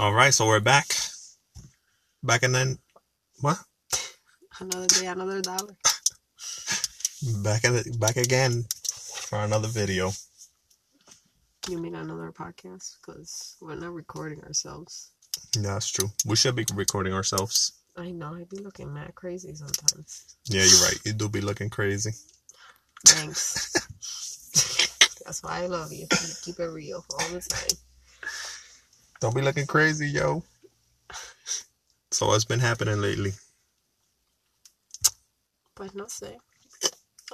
All right, so we're back. Back and then what? Another day, another dollar. Back at back again for another video. You mean another podcast? Because we're not recording ourselves. Yeah, that's true. We should be recording ourselves. I know, I'd be looking mad crazy sometimes. Yeah, you're right. You do be looking crazy. Thanks. That's why I love you. You keep it real all the time. Don't be looking crazy, yo. So what's been happening lately? Pues no sé.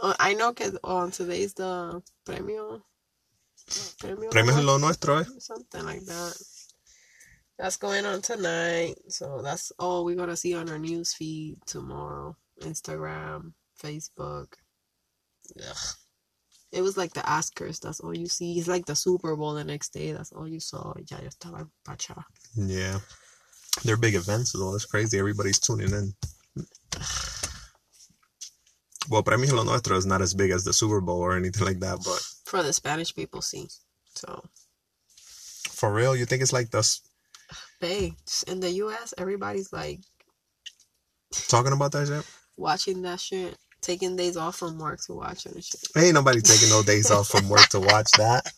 Oh, I know que on today's the premio. Premio, Premios lo nuestro, eh? something like that. That's going on tonight. So that's all we're gonna see on our news feed tomorrow. Instagram, Facebook. Ugh. It was like the Oscars. That's all you see. It's like the Super Bowl the next day. That's all you saw. Ya yo estaba pacha. Yeah. They're big events, though. It's crazy. Everybody's tuning in. Well, Premios Lo Nuestro is not as big as the Super Bowl or anything like that, but For the Spanish people, see. So, for real, you think it's like this hey, in the U.S., everybody's like talking about that shit? watching that shit, taking days off from work to watch it and shit. Ain't nobody taking no days off from work to watch that.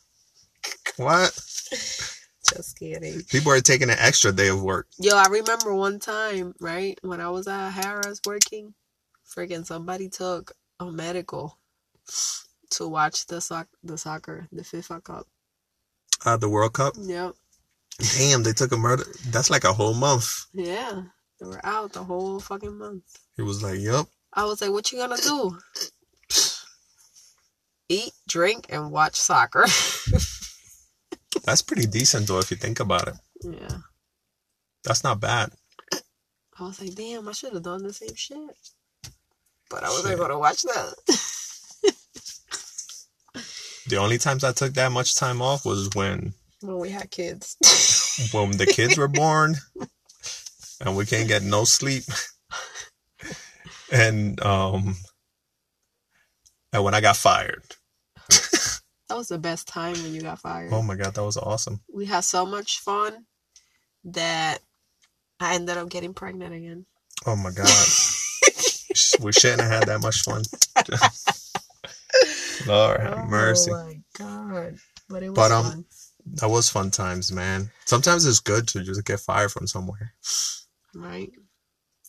What? Just kidding. People are taking an extra day of work. Yo, I remember one time, right, when I was at Harrah's working, freaking somebody took a medical to watch the soc- the soccer, the FIFA Cup. Uh, the World Cup. Yep. Damn, they took a murder. That's like a whole month. Yeah. They were out the whole fucking month. He was like, "Yup." I was like, what you gonna do? Eat, drink, and watch soccer. That's pretty decent though, if you think about it. yeah. That's not bad. I was like, damn, I should have done the same shit. But I wasn't gonna watch that. The only times I took that much time off was when when we had kids. when the kids were born and we can't get no sleep. And um and when I got fired. that was the best time when you got fired. Oh my god, that was awesome. we had so much fun that I ended up getting pregnant again. Oh my god. we shouldn't have had that much fun. Lord have mercy. Oh my god. But it was But, um, fun. That was fun times, man. Sometimes it's good to just get fired from somewhere. Right.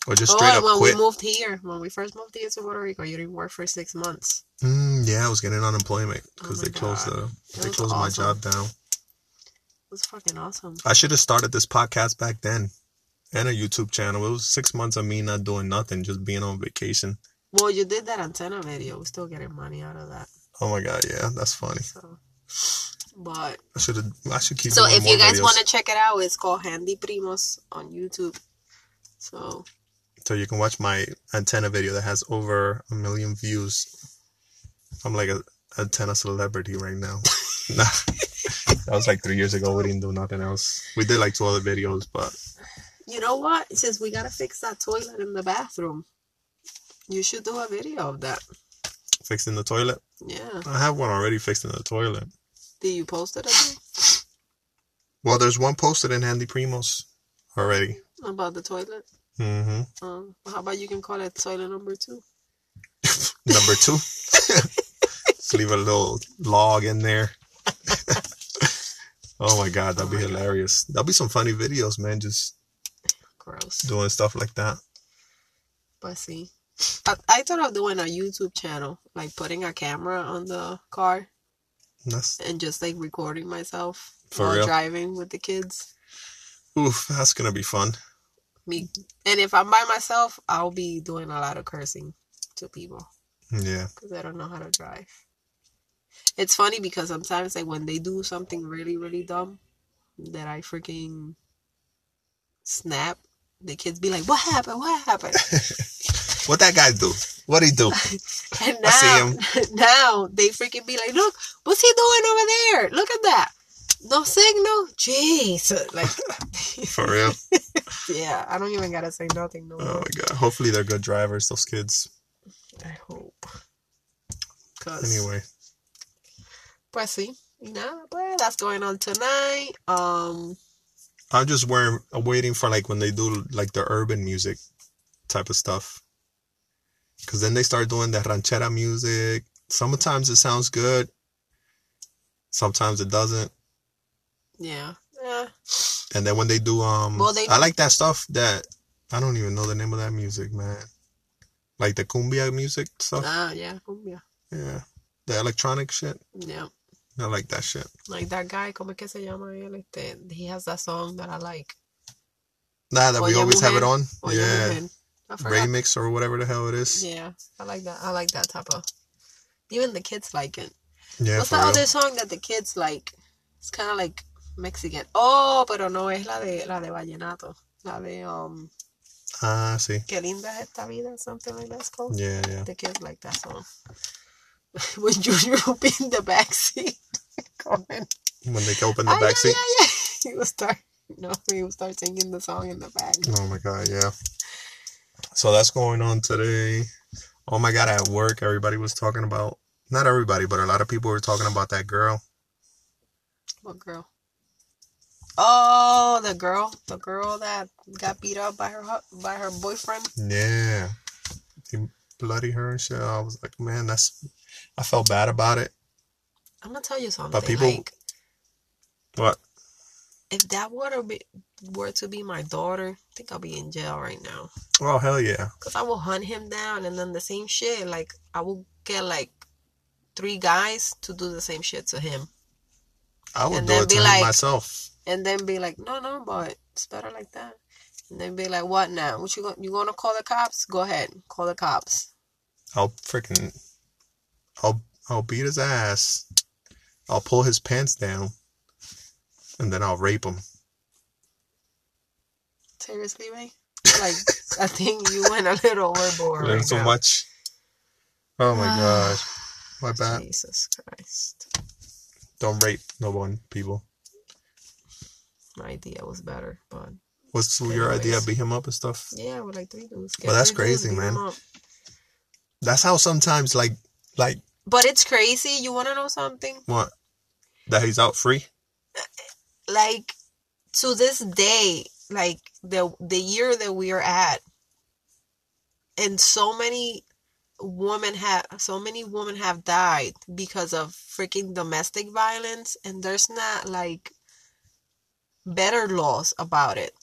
Or just Oh, straight and up when quit. we moved here, when we first moved here to Puerto Rico, you didn't work for six months. Mm, yeah, I was getting unemployment because Oh they closed God. the It they closed my job down. It was fucking awesome. I should have started this podcast back then and a YouTube channel. It was six months of me not doing nothing, just being on vacation. Well, you did that antenna video. We're still getting money out of that. Oh my god, yeah, that's funny. So, but I should have. I should keep. so if you guys want to check it out, it's called Handy Primos on YouTube. So so you can watch my antenna video that has over a million views. I'm like a antenna celebrity right now. nah, that was like three years ago. We didn't do nothing else. We did like two other videos, but you know what? Since we gotta fix that toilet in the bathroom, you should do a video of that. fixing the toilet. Yeah. I have one already fixed in the toilet. Did you post it again? Well, there's one posted in Handy Primos already. about the toilet? Hmm Um, how about you can call it toilet number two? Number two. Just leave a little log in there. oh my god, that'd be Oh God. hilarious. That'll be some funny videos, man. Just Gross. doing stuff like that. But see, I, I thought of doing a YouTube channel, like putting a camera on the car That's and just like recording myself For while real? driving with the kids. oof, that's gonna be fun. Me, and if I'm by myself, I'll be doing a lot of cursing to people Yeah. because I don't know how to drive. It's funny because sometimes, like when they do something really, really dumb, that I freaking snap, the kids be like, "What happened? What happened?" What that guy do? What he do? And I see now, now they freaking be like, look, what's he doing over there? Look at that. No signal? Jeez. Like, For real? yeah, I don't even gotta say nothing no Oh more. my god. Hopefully they're good drivers, those kids. I hope. Cause, Anyway. pues sí. Nah, but that's going on tonight. Um, I'm just wearing, waiting for like when they do like the urban music type of stuff. Cause then they start doing the ranchera music. Sometimes it sounds good. Sometimes it doesn't. Yeah. Yeah. And then when they do, um, Well, they- I like that stuff that I don't even know the name of that music, man. Like the cumbia music stuff. Ah, yeah. Cumbia. Yeah, the electronic shit. Yeah. I like that shit. Like that guy, ¿cómo es que se llama él? Este, he has that song that I like. Nah, that we Oye, always have it on. Oye, yeah, Mujer. I forgot. remix or whatever the hell it is. Yeah, I like that. I like that type of. Even the kids like it. Yeah, What's for the real. other song that the kids like? It's kind of like Mexican. Oh, pero no es la de la de vallenato. La de um, Ah, sí. qué linda es esta vida, something like that's called. Yeah, yeah. The kids like that song. When Junior be in the backseat, When they open the "Ay, back ay, seat. ay, ay," he would start. No, he would start singing the song in the back. Oh my god, yeah. So that's going on today. Oh my god, at work, everybody was talking about. Not everybody, but a lot of people were talking about that girl. What girl? Oh, the girl, the girl that got beat up by her by her boyfriend. Yeah. He bloody her and shit. I was like, man, that's. I felt bad about it. I'm gonna tell you something. But people- like, What? if that were to be were to be my daughter, I think I'll be in jail right now. Oh hell yeah. Cause I will hunt him down, and then the same shit. Like I will get like three guys to do the same shit to him, I would do it to like- myself. And then be like, "No, no, but it's better like that." And then be like, "What now? What you go- you gonna call the cops? Go ahead, call the cops." I'll freaking. I'll I'll beat his ass. I'll pull his pants down. And then I'll rape him. Seriously, Ray? Like I think you went a little overboard. Learn right so now. much. Oh my gosh. My bad. Jesus Christ. Don't rape no one, people. My idea was better, but What's your idea? Beat him up and stuff? yeah, with like three dudes. Well, that's crazy, man. That's how sometimes like like But it's crazy. You wanna know something? what? That he's out free? Like to this day, like the the year that we are at, and so many women have so many women have died because of freaking domestic violence, and there's not like better laws about it.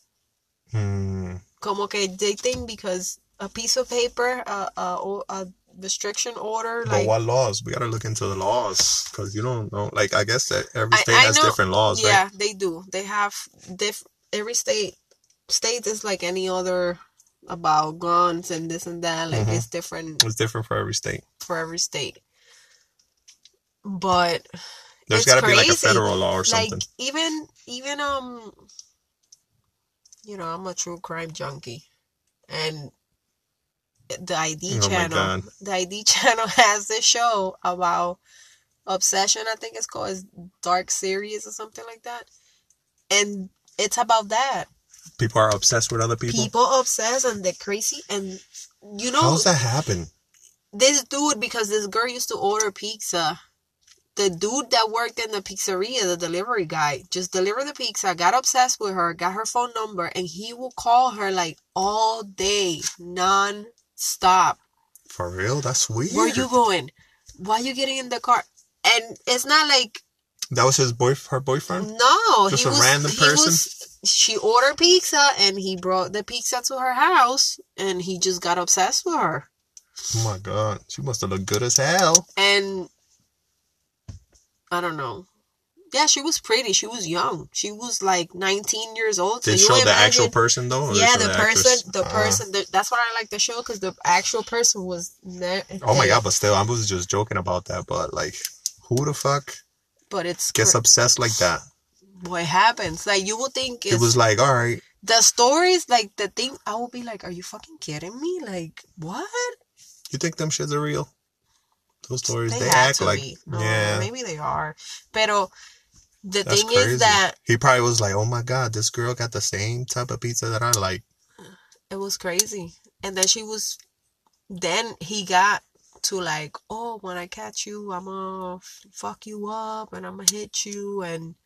Hmm. como que they think because a piece of paper, a restriction order, But like what laws? We gotta look into the laws because you don't know. Like I guess that every state I has know- different laws, yeah, right? they do. They have diff. Every state state is like any other about guns and this and that. Like Mhm. it's different It's different for every state. for every state. But There's It's gotta be like a federal law or something. like even even um, you know, I'm a true crime junkie, and the ID Oh channel, the ID channel has this show about obsession. I think it's called it's Dark Desires or something like that, and it's about that. People are obsessed with other people. People obsessed and they're crazy, and you know How's that happen? this dude because this girl used to order pizza. The dude that worked in the pizzeria, the delivery guy, just delivered the pizza, got obsessed with her, got her phone number, and he will call her like all day, non stop. For real? That's weird. Where you going? Why you getting in the car? And it's not like That was his boy, her boyfriend. no, Just he a was, random he person? was- she ordered pizza and he brought the pizza to her house, and he just got obsessed with her. Oh my god, she must have looked good as hell. and I don't know. Yeah, she was pretty. She was young. She was like 19 years old. So They you show the actual person though. Yeah, show the person, the Ah. person. The, that's what I like the show because the actual person was there. oh my god, but still, I was just joking about that. But like, who the fuck But it's gets cr- obsessed like that? what happens. Like you would think It was like, all right, the stories. Like the thing, I would be like, "Are you fucking kidding me? Like what?" you think them shits are real? Those stories, They, they, act like, be. No, yeah. maybe they are. Pero the That's thing crazy. is that he probably was like, "Oh my god, this girl got the same type of pizza that I like." it was crazy and then she was then he got to like oh when i catch you i'm gonna fuck you up and i'm gonna hit you and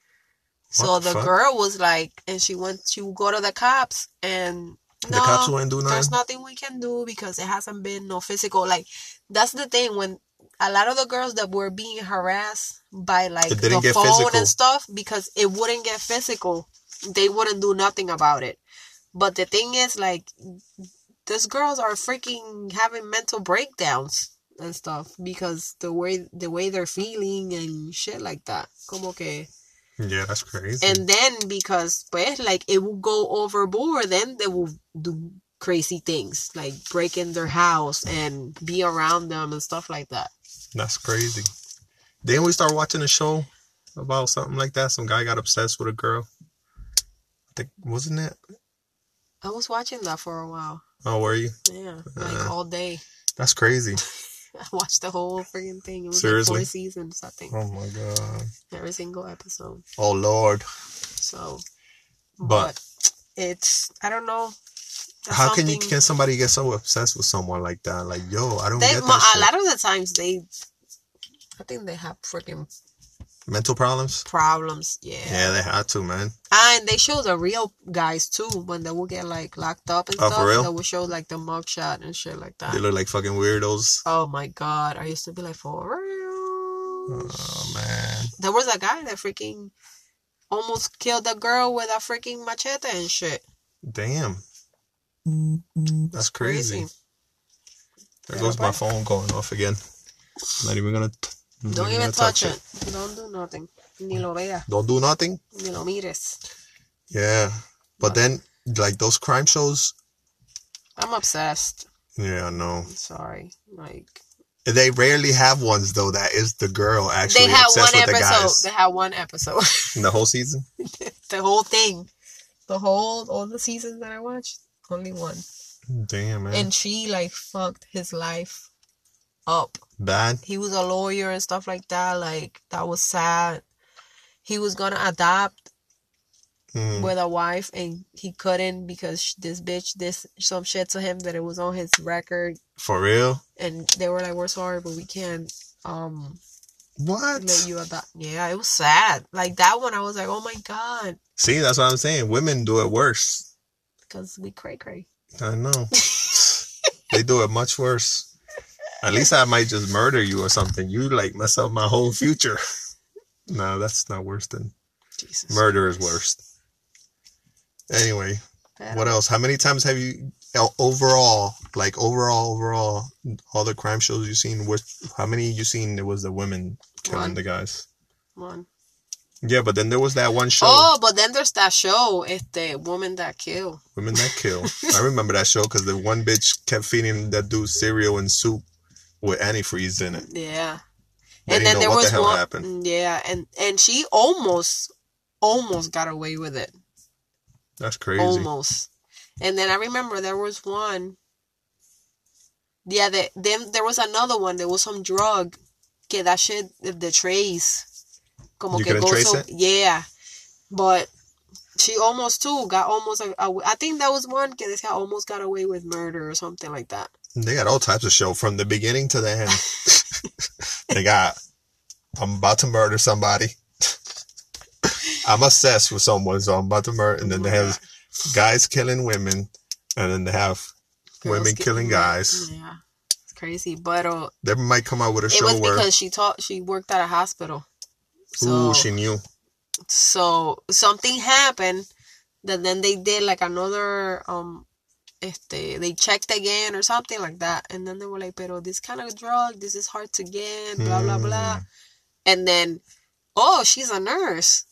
So the the, fuck? girl was like, and she went to go to the cops, and The cops "No, wouldn't do nothing. there's nothing we can do because it hasn't been no physical. Like that's the thing when a lot of the girls that were being harassed by like the phone physical. and stuff because it wouldn't get physical, they wouldn't do nothing about it. But the thing is, like, these girls are freaking having mental breakdowns and stuff because the way the way they're feeling and shit like that. Como que Yeah, that's crazy. and then because pues like it will go overboard then they will do crazy things like break in their house and be around them and stuff like that That's crazy. Then we start watching a show about something like that. Some guy got obsessed with a girl. I think wasn't it? i was watching that for a while Oh, were you? yeah like Uh. all day That's crazy. i watched the whole freaking thing it was Seriously? like four seasons i think Oh my god. every single episode Oh lord. so But- but, it's i don't know How can you can somebody get so obsessed with someone like that? Like, yo, I don't they get mo- that a shit. lot of the times they i think they have freaking Mental problems? problems Yeah, Yeah, they had to, man. And they show the real guys too when they will get like locked up and Oh, for stuff. real? They will show like the mugshot and shit like that. They look like fucking weirdos. oh my god! I used to be like, for real. Oh man. There was a guy that freaking almost killed a girl with a freaking machete and shit. Damn. Mm-hmm. That's crazy. There Yeah, goes my phone going off again. Not even gonna. t- not Don't gonna even touch it. Don't do nothing. Ni lo veas. Don't do nothing. Ni lo mires. Yeah, but then like those crime shows. I'm obsessed. Yeah, no. I'm sorry. Like They rarely have ones though. That is the girl actually they had one obsessed with the episode. guys They had one episode. in the whole season. the whole thing. The whole all the seasons that I watched. Only one. Damn man, and she like fucked his life up. bad. He was a lawyer and stuff like that. Like that was sad. He was gonna adopt Mm. with a wife and he couldn't because this bitch did some shit to him that it was on his record For real? and they were like, "We're sorry, but we can't um What? let you adopt." Yeah, it was sad. Like that one, I was like, "Oh my god," See, that's what I'm saying. Women do it worse. Because we cray cray. I know. they do it much worse. At least I might just murder you or something. You like mess up my whole future. no, that's not worse than Jesus. murder is worse. Anyway, what else? How many times have you overall, like overall, overall, all the crime shows you've seen? What? How many you seen? It was the women killing One. the guys. One. Yeah, but then there was that one show, Oh, but then there's that show. It's the woman that killed. Women That Kill. I remember that show because the one bitch kept feeding that dude cereal and soup with antifreeze in it. Yeah. They and then there was the one. happened. Yeah, and and she almost, almost got away with it. That's crazy. Almost. And then I remember there was one. Yeah, the, then there was another one. There was some drug. Que that shit, the, the trace. Como You que couldn't goes trace so, it? Yeah. But she almost too got almost. A, a, I think that was one. Que this guy almost got away with murder or something like that. They got all types of show from the beginning to the end. they got, I'm about to murder somebody. I'm obsessed with someone, so I'm about to murder. And then they have guys killing women, and then they have women killing guys. Yeah, it's crazy. But uh, They might come out with a it show was where, because she taught. She worked at a hospital. So, ooh, she knew. so something happened that then they did like another um este they checked again or something like that and then they were like pero this kind of drug this is hard to get blah blah blah Mm. and then oh she's a nurse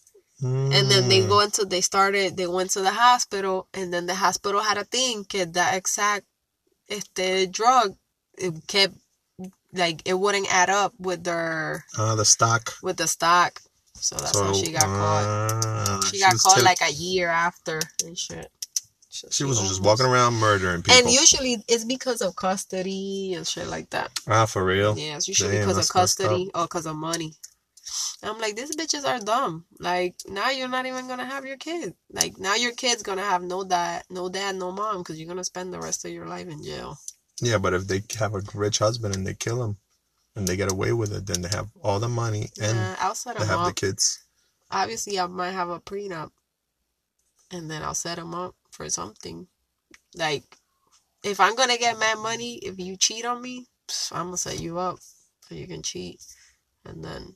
and then they Mm. go into they started they went to the hospital and then the hospital had a thing que that exact este drug it kept like it wouldn't add up with their Uh, the stock. with the stock so that's so how she got caught uh, she got caught till- like a year after and shit. So She was just walking around murdering people. And usually it's because of custody and shit like that. ah, for real. Yeah, it's usually Damn, because of custody or because of money. I'm like, these bitches are dumb. Like now you're not even gonna have your kid. Like now your kid's gonna have no dad, no dad, no mom, because you're gonna spend the rest of your life in jail. Yeah, but if they have a rich husband and they kill him, and they get away with it, then they have all the money and Uh, outside they of have mom, the kids. obviously I might have a prenup, and then I'll set them up for something. Like, if I'm gonna get mad money, if you cheat on me, I'm gonna set you up so you can cheat, and then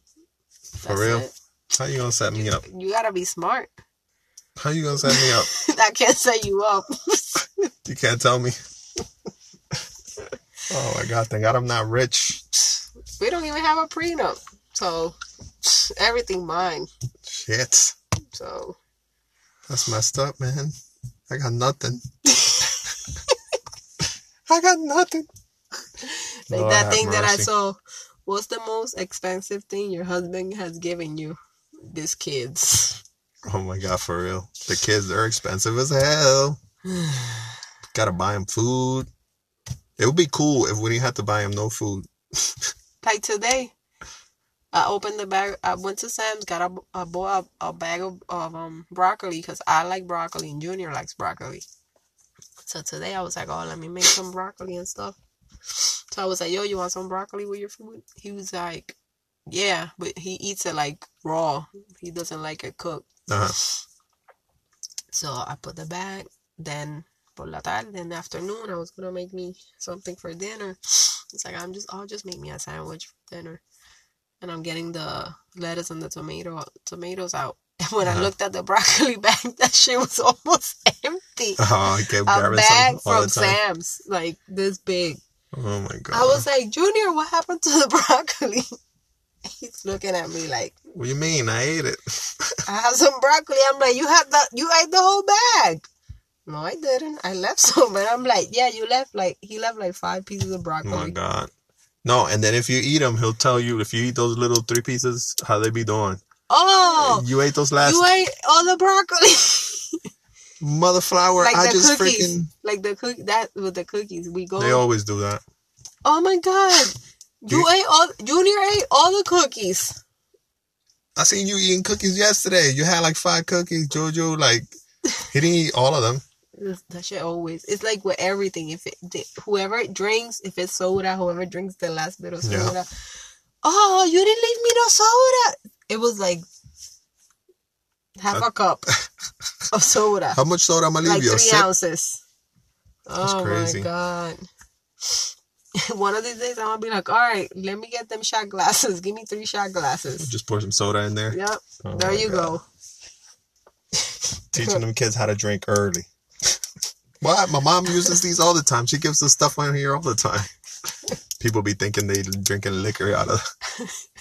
For real? it. How you gonna set me up? You gotta be smart. How you gonna set me up? I can't set you up. You can't tell me. oh my god, thank God I'm not rich. we don't even have a prenup, so everything mine. Shit. So That's messed up, man. I got nothing. I got nothing. like Lord that thing that I saw. What's the most expensive thing your husband has given you? This kids. Oh my god, for real. The kids—they're expensive as hell. Gotta buy them food. It would be cool if we didn't have to buy him no food. Like today, I opened the bag. I went to Sam's, got a, bought a, a bag of, of um broccoli because I like broccoli and Junior likes broccoli. So today I was like, oh, let me make some broccoli and stuff. So I was like, yo, you want some broccoli with your food? He was like, yeah, but he eats it like raw. He doesn't like it cooked. Uh-huh. So I put the bag. Then por la tarde, in the afternoon, I was gonna make me something for dinner. It's like I'm just, I'll just make me a sandwich for dinner. And I'm getting the lettuce and the tomato tomatoes out. And when I Uh-huh. looked at the broccoli bag, that shit was almost empty. Oh, I kept A bag from. Sam's, like this big. Oh my god. I was like, Junior, what happened to the broccoli? He's looking at me like, What do you mean? I ate it. I have some broccoli. I'm like, you had the, you ate the whole bag. No, I didn't. I left some, and I'm like, yeah, you left like he left like five pieces of broccoli. Oh my god. No, and then if you eat them, he'll tell you if you eat those little three pieces, how they be doing. Oh, You ate those last you ate all the broccoli. mother flower, like I just cookies, freaking. like the cook that with the cookies. We go. They always do that. oh my god, you You- ate all. Junior ate all the cookies. I seen you eating cookies yesterday. You had like five cookies. Jojo, like, he didn't eat all of them. That shit always. It's like with everything. If it whoever drinks, if it's soda, whoever drinks the last bit of Yeah. soda. Oh, you didn't leave me no soda. It was like half a cup of soda, How much soda am I leave like you? Three sip? ounces. oh crazy. my god. One of these days, I'm gonna be like, all right, let me get them shot glasses. Give me three shot glasses. Just pour some soda in there. Yep, Oh there you God. go. Teaching them kids how to drink early. What? My mom uses these all the time. She gives us stuff on here all the time. People be thinking they drinking liquor out of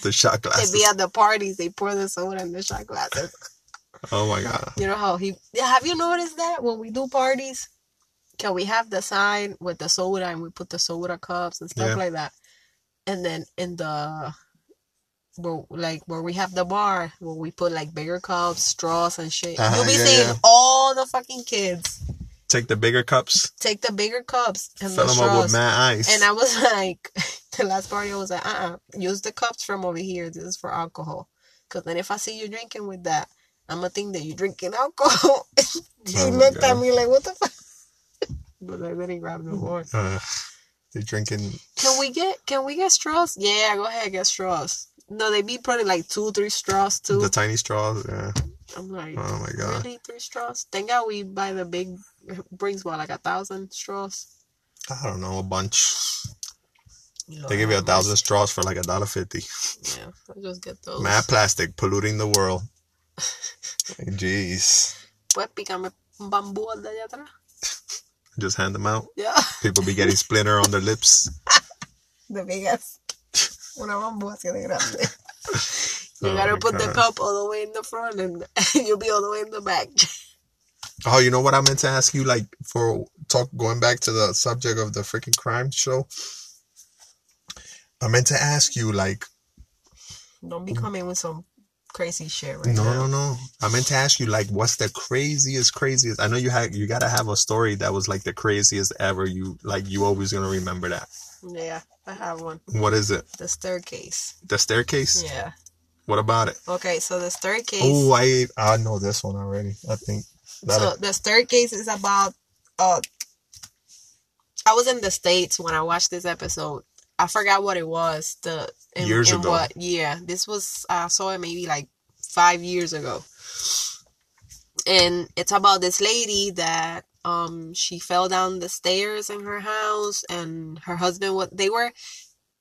the shot glasses. They be at the parties, they pour the soda in the shot glasses. Oh my god. You know how he have you noticed that when we do parties, can we have the sign with the soda and we put the soda cups and stuff Yeah. like that? And then in the where like where we have the bar where we put like bigger cups, straws and shit. Uh-huh, You'll be yeah, seeing yeah. all the fucking kids Take the bigger cups, take the bigger cups and fill the them up with straws. mad ice. And I was like, the last party I was like, uh uh use the cups from over here. This is for alcohol. Because then if I see you drinking with that, I'm to think that you're drinking alcohol. he Oh looked at me like, what the fuck? But I didn't grab no more. They're drinking. Can we get can we get straws? Yeah, go ahead, get straws. No, they be probably like two, three straws too. The tiny straws. Yeah. I'm like, Oh my god. really? Three straws? Thank God we buy the big, brings what, like a thousand straws? I don't know a bunch. Lord They give you a have thousand straws for like a dollar fifty. Yeah, I'll just get those. Mad plastic polluting the world. Jeez. Pues pícame un bambú al de allá atrás. Just hand them out. Yeah. People be getting splinter on their lips. The biggest. Una bambú así de grande. You Oh gotta my put the God. cup all the way in the front and you'll be all the way in the back. Oh, you know what I meant to ask you? Like for talk going back to the subject of the freaking crime show. I meant to ask you like Don't be coming with some crazy shit right no now. no no. I meant to ask you like what's the craziest craziest I know you had you gotta have a story that was like the craziest ever. You like you always gonna remember that. Yeah, I have one. What is it? The staircase. The staircase? Yeah. What about it? Okay, so the staircase. Oh I I know this one already. I think so the staircase is about uh I was in the States when I watched this episode. I forgot what it was. The in, Years in ago. What yeah. This was I saw it maybe like five years ago. And it's about this lady that um she fell down the stairs in her house and her husband what they were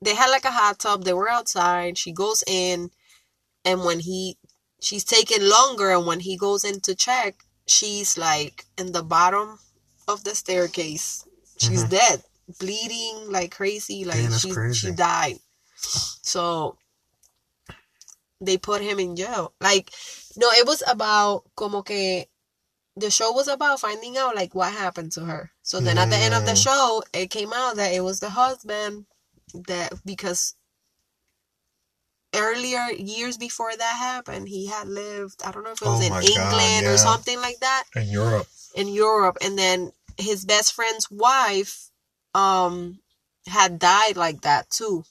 they had like a hot tub, they were outside, she goes in and when he she's taking longer and when he goes in to check, she's like in the bottom of the staircase. She's Mhm. dead, bleeding like crazy, like Damn, she she died. So they put him in jail. Like no, it was about como que the show was about finding out like what happened to her. So then at the end of the Mm. show, it came out that it was the husband that because earlier years before that happened, he had lived I don't know if it was Oh in England God, or something like that In Europe. in Europe and then his best friend's wife um had died like that too.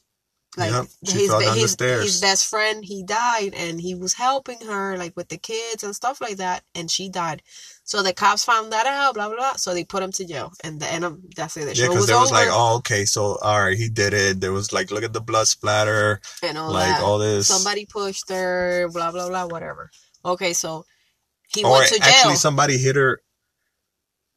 Like Yep, his fell be- down the his, his best friend he died and he was helping her like with the kids and stuff like that and she died. So the cops found that out, blah blah blah. So they put him to jail and the end of that's it. The Yeah, show because was there was over like, oh, okay, so all right, he did it. There was like, look at the blood splatter, and all like that. all this. Somebody pushed her, blah blah blah, whatever. Okay, so he or went to jail actually, somebody hit her.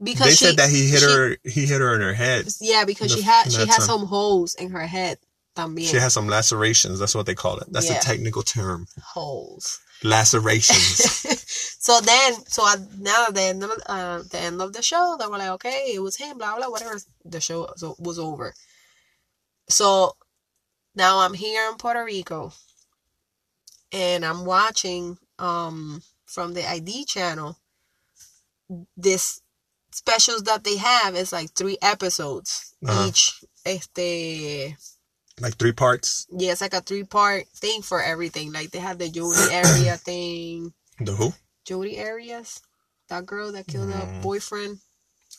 because They she, said that he hit she- her. He hit her in her head. Yeah, because The- she had she had some holes in her head. También. She has some lacerations. That's what they call it. That's Yeah. the technical term. holes. Lacerations. so then, so I, now at the end of uh, the end of the show, they were like, okay, it was him, blah blah, whatever. The show so- was over. So now I'm here in Puerto Rico, and I'm watching um from the ID channel. This specials that they have is like three episodes Uh-huh. each. Este like three parts. yeah, it's like a three part thing for everything. Like they have the Jodi Arias thing. The who? Jodi Arias, that girl that killed her Mm. boyfriend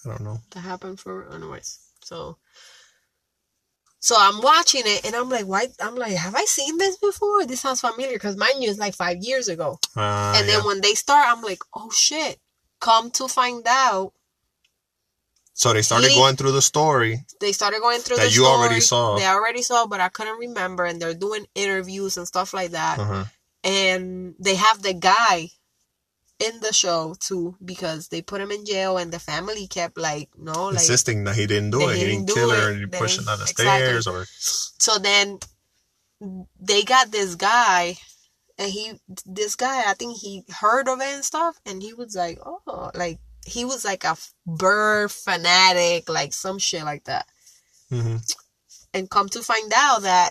I don't know. that happened for anyways. So so I'm watching it and I'm like, why? I'm like, have I seen this before? This sounds familiar because mine it's like five years ago. Uh, and then yeah. when they start, I'm like, oh shit. Come to find out, so they started he- going through the story. they started going through That the you already saw. They already saw, but I couldn't remember. And they're doing interviews and stuff like that. Uh-huh. and they have the guy in the show too because they put him in jail and the family kept like no like Insisting that he didn't do it. he He didn't didn't kill it, her and he pushed her down the exactly. stairs or so then they got this guy and he this guy i think he heard of it and stuff and he was like oh like he was like a bird fanatic like some shit like that hmm and come to find out that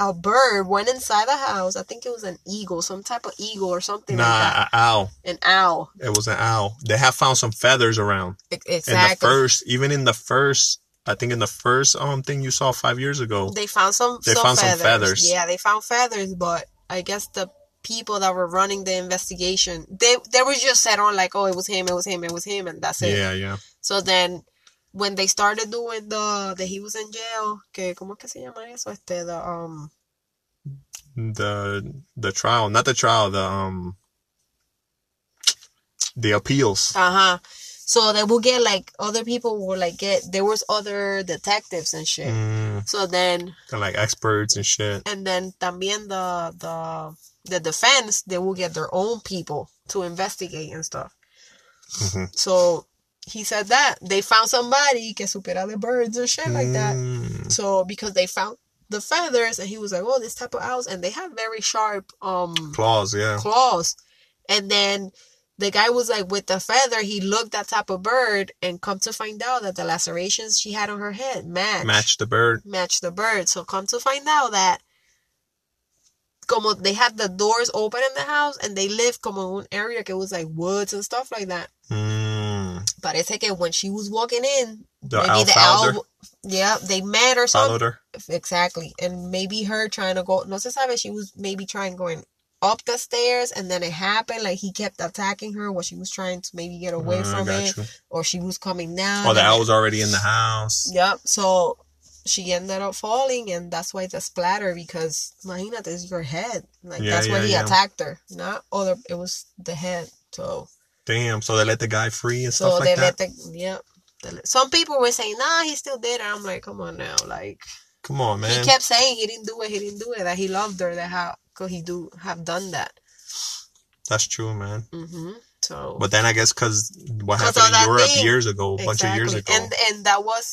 a bird went inside the house i think it was an eagle some type of eagle or something like that Nah, a owl. an owl It was an owl. They have found some feathers around. E- In the first, even in the first, I think in the first um thing you saw five years ago. they found some They found some feathers. yeah they found feathers but i guess the people that were running the investigation they they were just set on like oh it was him it was him it was him and that's it Yeah, yeah. so then when they started doing the that he was in jail que cómo es que se llama eso este the um The the trial, not the trial, the um the appeals. uh-huh so they will get like other people will like get there was other detectives and shit. Mm, so then like experts and shit. and then también the the the defense they will get their own people to investigate and stuff. Hmm so he said that they found somebody que supera the birds and shit like that. Mm, so because they found the feathers and he was like oh this type of owls and they have very sharp um claws, yeah. claws. And then the guy was like with the feather he looked that type of bird and come to find out that the lacerations she had on her head match Match the bird. match the bird. So come to find out that como they had the doors open in the house and they lived como in an area que was like woods and stuff like that. Mm, Parece que when she was walking in, maybe the owl yeah, they met or Followed something. her. Exactly. And maybe her trying to go, no se sabe, she was maybe trying going up the stairs and then it happened. Like he kept attacking her while she was trying to maybe get away Mm, from it you. or she was coming down. Oh, the owl was already in the house. Yep. So she ended up falling, and that's why the splatter. Because imagínate, it's your head. Like Yeah, that's why he yeah. attacked her. Not other. It was the head. So Damn. So they let the guy free and so stuff they like let that. the yep. Some people were saying, "Nah, he still did it." I'm like, "Come on now!" Like Come on, man. he kept saying he didn't do it. He didn't do it. That he loved her. That how could he do have done that? That's true, man. Mm-hmm. So But then I guess because what 'Cause happened in Europe thing. years ago, a bunch of years ago. and and that was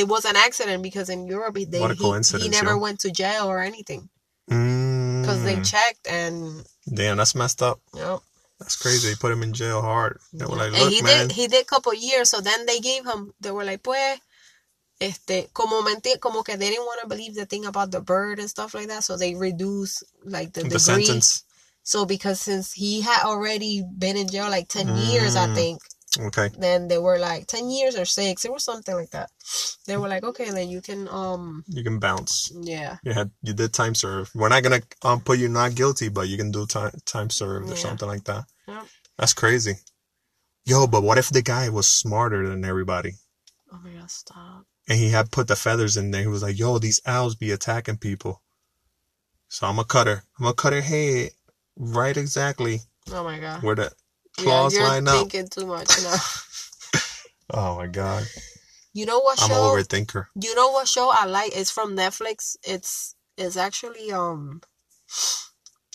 it was an accident because in Europe they What a he, coincidence, he never yo. went to jail or anything mm, because they checked and damn, that's messed up. know That's crazy. They put him in jail hard. They were like, and look, he man. did he did couple years so then they gave him they were like pues este como como que they didn't want to believe the thing about the bird and stuff like that so they reduced like the, the degree sentence. so because since he had already been in jail like 10 years I Mm. think Okay. then they were like 10 years or 6 it was something like that they were like okay then you can um You can bounce. yeah You had you did time serve. We're not gonna um put you not guilty, but you can do time time served or Yeah. something like that. Yep. That's crazy. Yo, but what if the guy was smarter than everybody? oh my god stop And he had put the feathers in there. He was like, yo, these owls be attacking people. So I'm gonna cut her. I'm gonna cut her head right exactly oh my god where the yeah, claws you're line up. thinking too much now Oh my god. you know what I'm an show overthinker. you know what show I like it's from Netflix it's it's actually um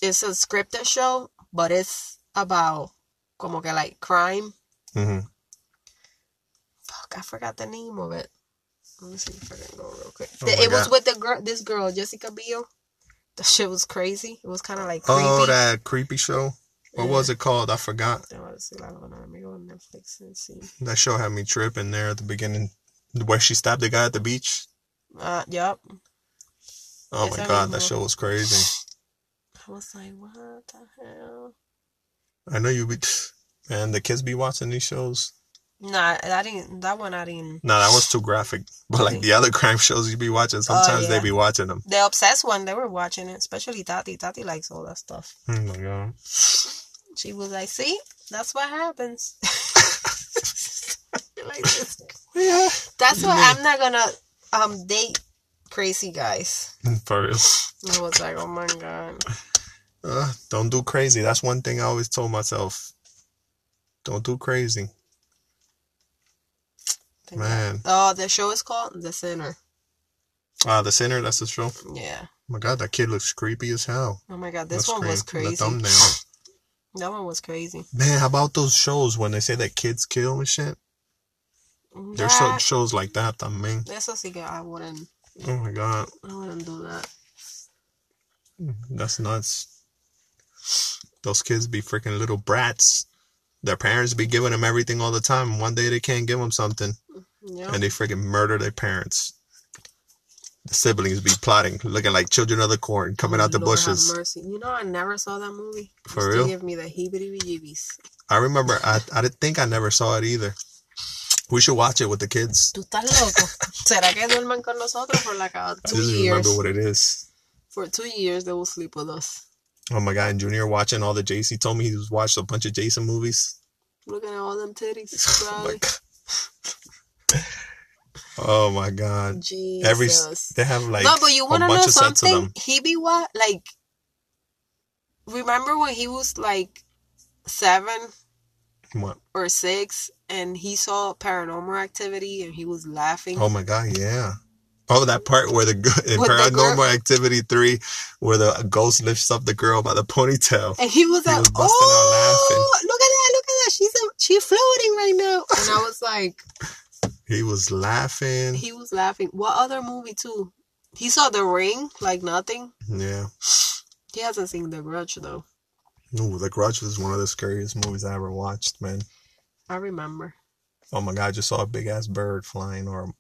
it's a scripted show but it's about como que like crime Mm-hmm. fuck I forgot the name of it let me see if I can go real quick Oh my it was with the girl this girl Jessica Biel the shit was crazy it was kind of like creepy Oh, that creepy show. What Yeah. was it called? I forgot. Déjame ver si la hago. Let on Netflix and see. That show had me tripping there at the beginning, where she stabbed the guy at the beach. Uh, yep. Oh Yes, my I god, remember. that show was crazy. I was like, what the hell? I know you be, man. The kids be watching these shows. Nah, I didn't. That one I didn't. No, that was too graphic. But like the other crime shows you be watching, sometimes they Oh, yeah. be watching them. The obsessed one, they were watching it, especially Tati. Tati likes all that stuff. Oh my god. She was like, see, that's what happens. like this. Yeah. That's why I'm not gonna um date crazy guys. For real. I was like, oh my god. Uh, don't do crazy. That's one thing I always told myself. Don't do crazy. Man. that- Oh, the show is called The Sinner. Ah, The Sinner, that's the show. Oh Yeah. my god, that kid looks creepy as hell. Oh my god, this That's one was crazy. The thumbnail. That one was crazy. Man, how about those shows when they say that kids kill and shit? There's so, That- shows like that, también. Eso sí que I wouldn't. Oh my god, I wouldn't do that. that's nuts. Those kids be freaking little brats. Their parents be giving them everything all the time. One day they can't give them something, Yeah. and they freaking murder their parents. The siblings be plotting, looking like children of the corn, coming out the Lord bushes. mercy. You know, I never saw that movie. For real? give me the heebie jeebies. I remember, I, I think I never saw it either. We should watch it with the kids. Tú estás loco. ¿Será que duermen con nosotros for like uh, I two just years? remember what it is. For two years, they will sleep with us. Oh my god, and Junior watching all the Jason. He told me he was watched a bunch of Jason movies. Looking at all them titties. Oh my Probably. god. Oh my god. Jesus. Every they have like no, but you want to know bunch of sets of something? He be what? Like, remember when he was like seven What? or six and he saw paranormal activity and he was laughing? Oh my god, yeah. Oh, that part where the go- in With the Paranormal girl- Activity three, where the ghost lifts up the girl by the ponytail. And he was He like, was busting out "Oh, look at that! Look at that! She's a, she's floating right now." And I was like, He was laughing. he was laughing. What other movie too? He saw The Ring, like nothing. Yeah. He hasn't seen The Grudge though. Ooh, The Grudge was one of the scariest movies I ever watched, man. I remember. Oh my god, I just saw a big ass bird flying or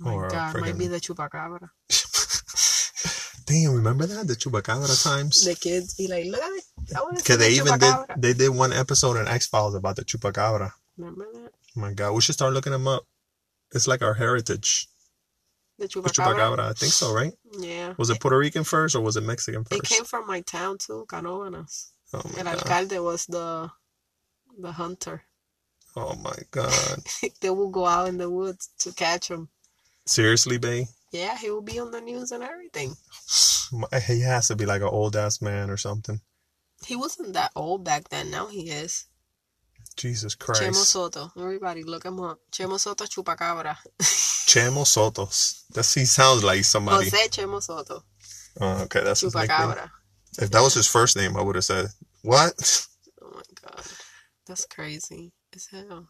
My Or God, might be the chupacabra. Damn, remember that? The Chupacabra times? The kids be like, "Look at it! I want Cause the they even did they did one episode in X Files about the Chupacabra. Remember that? Oh my god, we should start looking them up. It's like our heritage. The The chupacabra. Chupacabra, I think so, right? Yeah. Was it Puerto Rican first or was it Mexican first? It came from my town too, Canóvanas. oh my El god. alcalde was the the hunter. Oh my god. they will go out in the woods to catch him. Seriously, Bay? Yeah, he will be on the news and everything. He has to be like an old ass man or something. He wasn't that old back then. Now he is. Jesus Christ. Chemo Soto. Everybody, look him up. Chemo Soto Chupacabra. Chemo Sotos. That he sounds like somebody. Jose Chemo Soto. Oh, okay, that's his. Chupacabra. If that was his first name, I would have said, What? Oh my god. That's crazy as hell.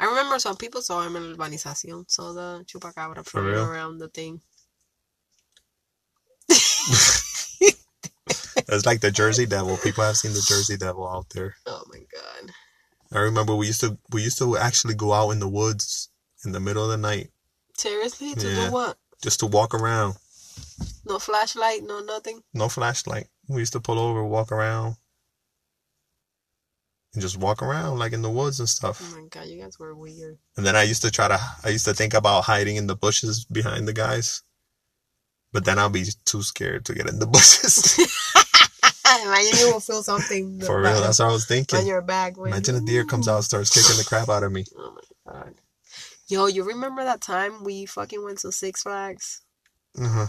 I remember some people saw him in Urbanización, saw the chupacabra floating around the thing. It's like the Jersey Devil. People have seen the Jersey Devil out there. Oh my god. I remember we used to we used to actually go out in the woods in the middle of the night Seriously? To Yeah. do what? just to walk around. No flashlight, no nothing? No flashlight. We used to pull over, walk around, and just walk around like in the woods and stuff. Oh my god, you guys were weird. And then I used to try to I used to think about hiding in the bushes behind the guys. But then I'll be too scared to get in the bushes. Imagine you will feel something For real, that's what I was thinking. on your back. when- Imagine a deer comes out, starts kicking the crap out of me. Oh my god. Yo, you remember that time we fucking went to Six Flags Uh-huh.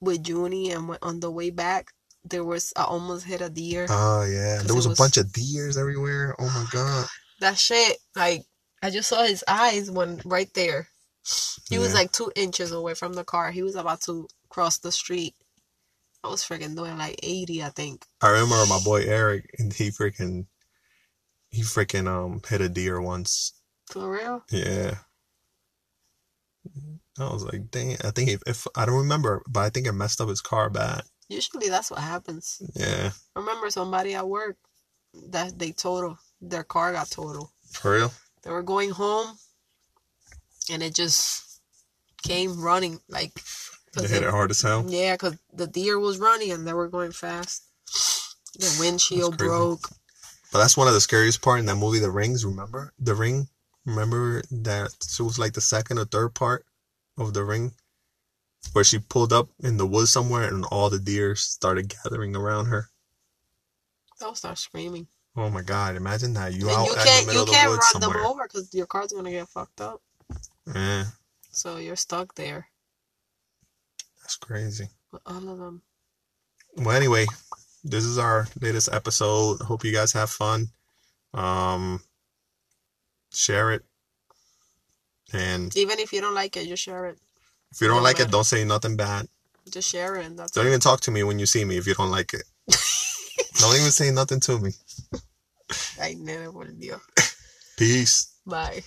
with Junie and went on the way back? There was I almost hit a deer. Oh yeah, there it was a bunch of deers everywhere. Oh my god. that shit, like I just saw his eyes when right there. He was like two inches away from the car. He was about to cross the street. I was freaking doing like eighty, I think. I remember my boy Eric, and he freaking, he freaking um hit a deer once. For real? Yeah. I was like, dang. I think if, if I don't remember, but I think it messed up his car bad. Usually that's what happens. Yeah, I remember somebody at work that they total their car got total. for real. They were going home, and it just came running like They hit it hard as hell. Yeah, because the deer was running and they were going fast. The windshield broke. But that's one of the scariest part in that movie, The Rings. Remember The Ring? Remember that it was like the second or third part of The Ring, where she pulled up in the woods somewhere, and all the deer started gathering around her. They'll start screaming. Oh my God! Imagine that you and out you in the can't middle you of the can't woods run somewhere. them over because your car's gonna get fucked up. Yeah, So you're stuck there that's crazy. with all of them. Well, anyway, this is our latest episode. Hope you guys have fun. Um, share it, and Even if you don't like it, just share it. If you don't like it, don't say nothing bad. Just share it. That's Don't it. even talk to me when you see me if you don't like it. don't even say nothing to me. Ay, nene, por Dios. Peace. Bye.